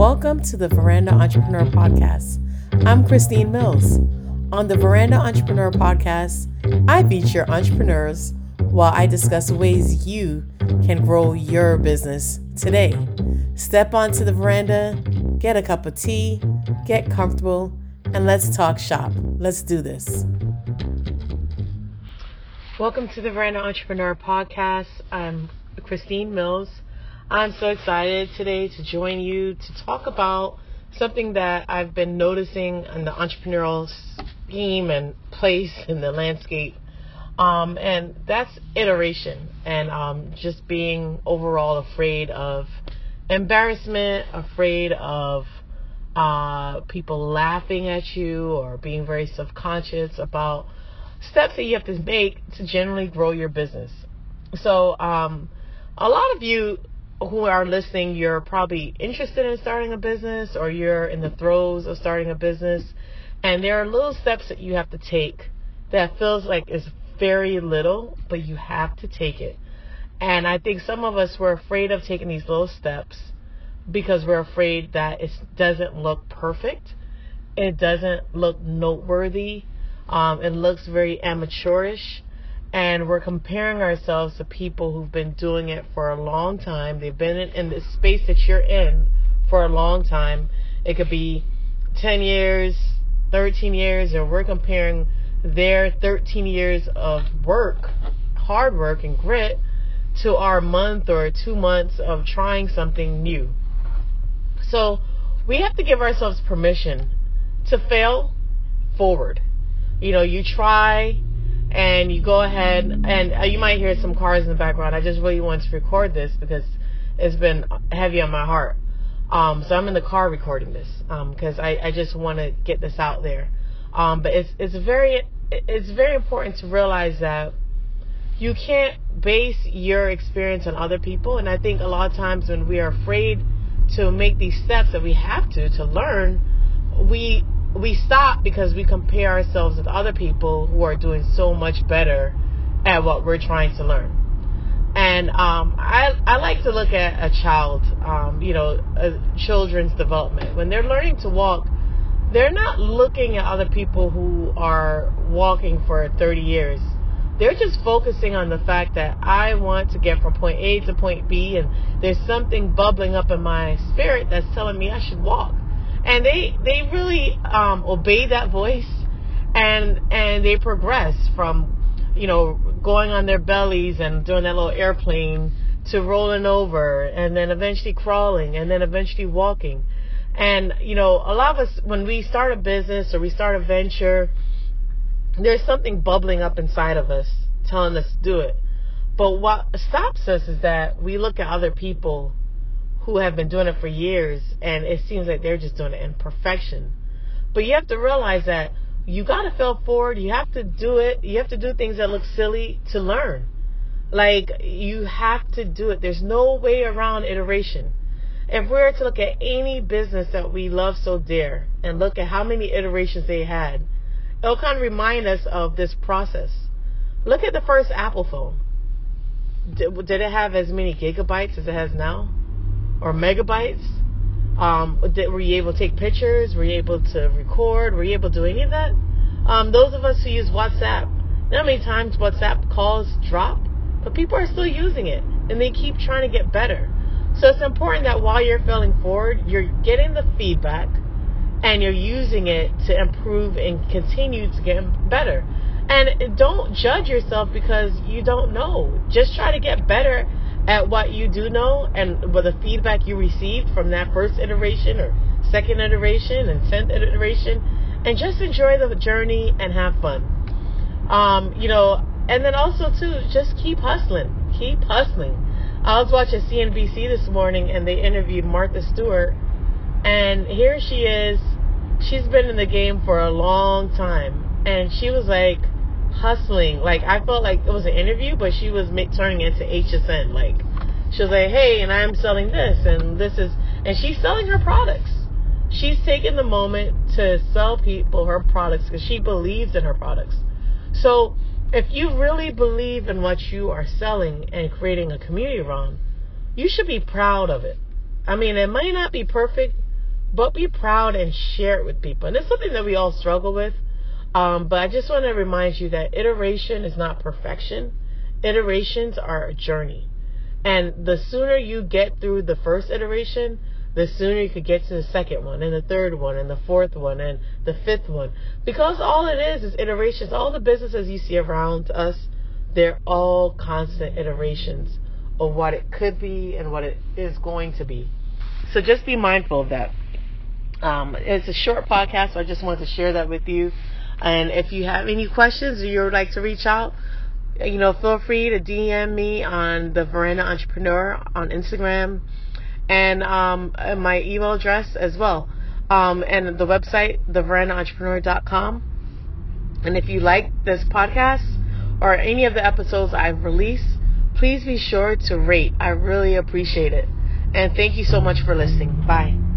Welcome to the Veranda Entrepreneur Podcast. I'm Christine Mills. On the Veranda Entrepreneur Podcast, I feature entrepreneurs while I discuss ways you can grow your business today. Step onto the veranda, get a cup of tea, get comfortable, and let's talk shop. Let's do this. Welcome to the Veranda Entrepreneur Podcast. I'm Christine Mills. I'm so excited today to join you to talk about something that I've been noticing in the entrepreneurial scheme and place in the landscape. Um, and that's iteration and um, just being overall afraid of embarrassment, afraid of uh, people laughing at you or being very self conscious about steps that you have to make to generally grow your business. So, um, a lot of you who are listening, you're probably interested in starting a business or you're in the throes of starting a business. And there are little steps that you have to take that feels like is very little, but you have to take it. And I think some of us were afraid of taking these little steps because we're afraid that it doesn't look perfect. It doesn't look noteworthy. Um, it looks very amateurish and we're comparing ourselves to people who've been doing it for a long time. They've been in, in the space that you're in for a long time. It could be 10 years, 13 years, and we're comparing their 13 years of work, hard work, and grit to our month or two months of trying something new. So we have to give ourselves permission to fail forward. You know, you try, and you go ahead and uh, you might hear some cars in the background. I just really wanted to record this because it's been heavy on my heart. Um, so I'm in the car recording this because um, I, I just want to get this out there. Um, but it's it's very it's very important to realize that you can't base your experience on other people. And I think a lot of times when we are afraid to make these steps that we have to to learn, we we stop because we compare ourselves with other people who are doing so much better at what we're trying to learn. And um, I I like to look at a child, um, you know, children's development when they're learning to walk. They're not looking at other people who are walking for 30 years. They're just focusing on the fact that I want to get from point A to point B, and there's something bubbling up in my spirit that's telling me I should walk and they they really um, obey that voice, and and they progress from you know going on their bellies and doing that little airplane to rolling over and then eventually crawling and then eventually walking. And you know, a lot of us when we start a business or we start a venture, there's something bubbling up inside of us telling us to do it. But what stops us is that we look at other people who have been doing it for years and it seems like they're just doing it in perfection. But you have to realize that you got to fail forward. You have to do it. You have to do things that look silly to learn. Like you have to do it. There's no way around iteration. If we were to look at any business that we love so dear and look at how many iterations they had, it'll kind of remind us of this process. Look at the first Apple phone. Did, did it have as many gigabytes as it has now? Or megabytes? Um, were you able to take pictures? Were you able to record? Were you able to do any of that? Um, those of us who use WhatsApp, how many times WhatsApp calls drop? But people are still using it, and they keep trying to get better. So it's important that while you're failing forward, you're getting the feedback and you're using it to improve and continue to get better. And don't judge yourself because you don't know. Just try to get better at what you do know and with the feedback you received from that first iteration or second iteration and tenth iteration, and just enjoy the journey and have fun. Um, you know, and then also too, just keep hustling, keep hustling. I was watching CNBC this morning and they interviewed Martha Stewart, and here she is. She's been in the game for a long time, and she was like hustling. Like I felt like it was an interview, but she was make, turning into HSN. Like she was like, "Hey, and I'm selling this, and this is," and she's selling her products. She's taking the moment to sell people her products because she believes in her products. So if you really believe in what you are selling and creating a community around, you should be proud of it. I mean, it might not be perfect, but be proud and share it with people. And it's something that we all struggle with. Um, but I just want to remind you that iteration is not perfection. Iterations are a journey. And the sooner you get through the first iteration, the sooner you could get to the second one and the third one and the fourth one and the fifth one. Because all it is is iterations. All the businesses you see around us, they're all constant iterations of what it could be and what it is going to be. So just be mindful of that. Um, it's a short podcast, so I just wanted to share that with you. And if you have any questions or you would like to reach out, you know, feel free to DM me on the Veranda Entrepreneur on Instagram and um, my email address as well. Um, and the website, theverandaentrepreneur.com. And if you like this podcast or any of the episodes I've released, please be sure to rate. I really appreciate it. And thank you so much for listening. Bye.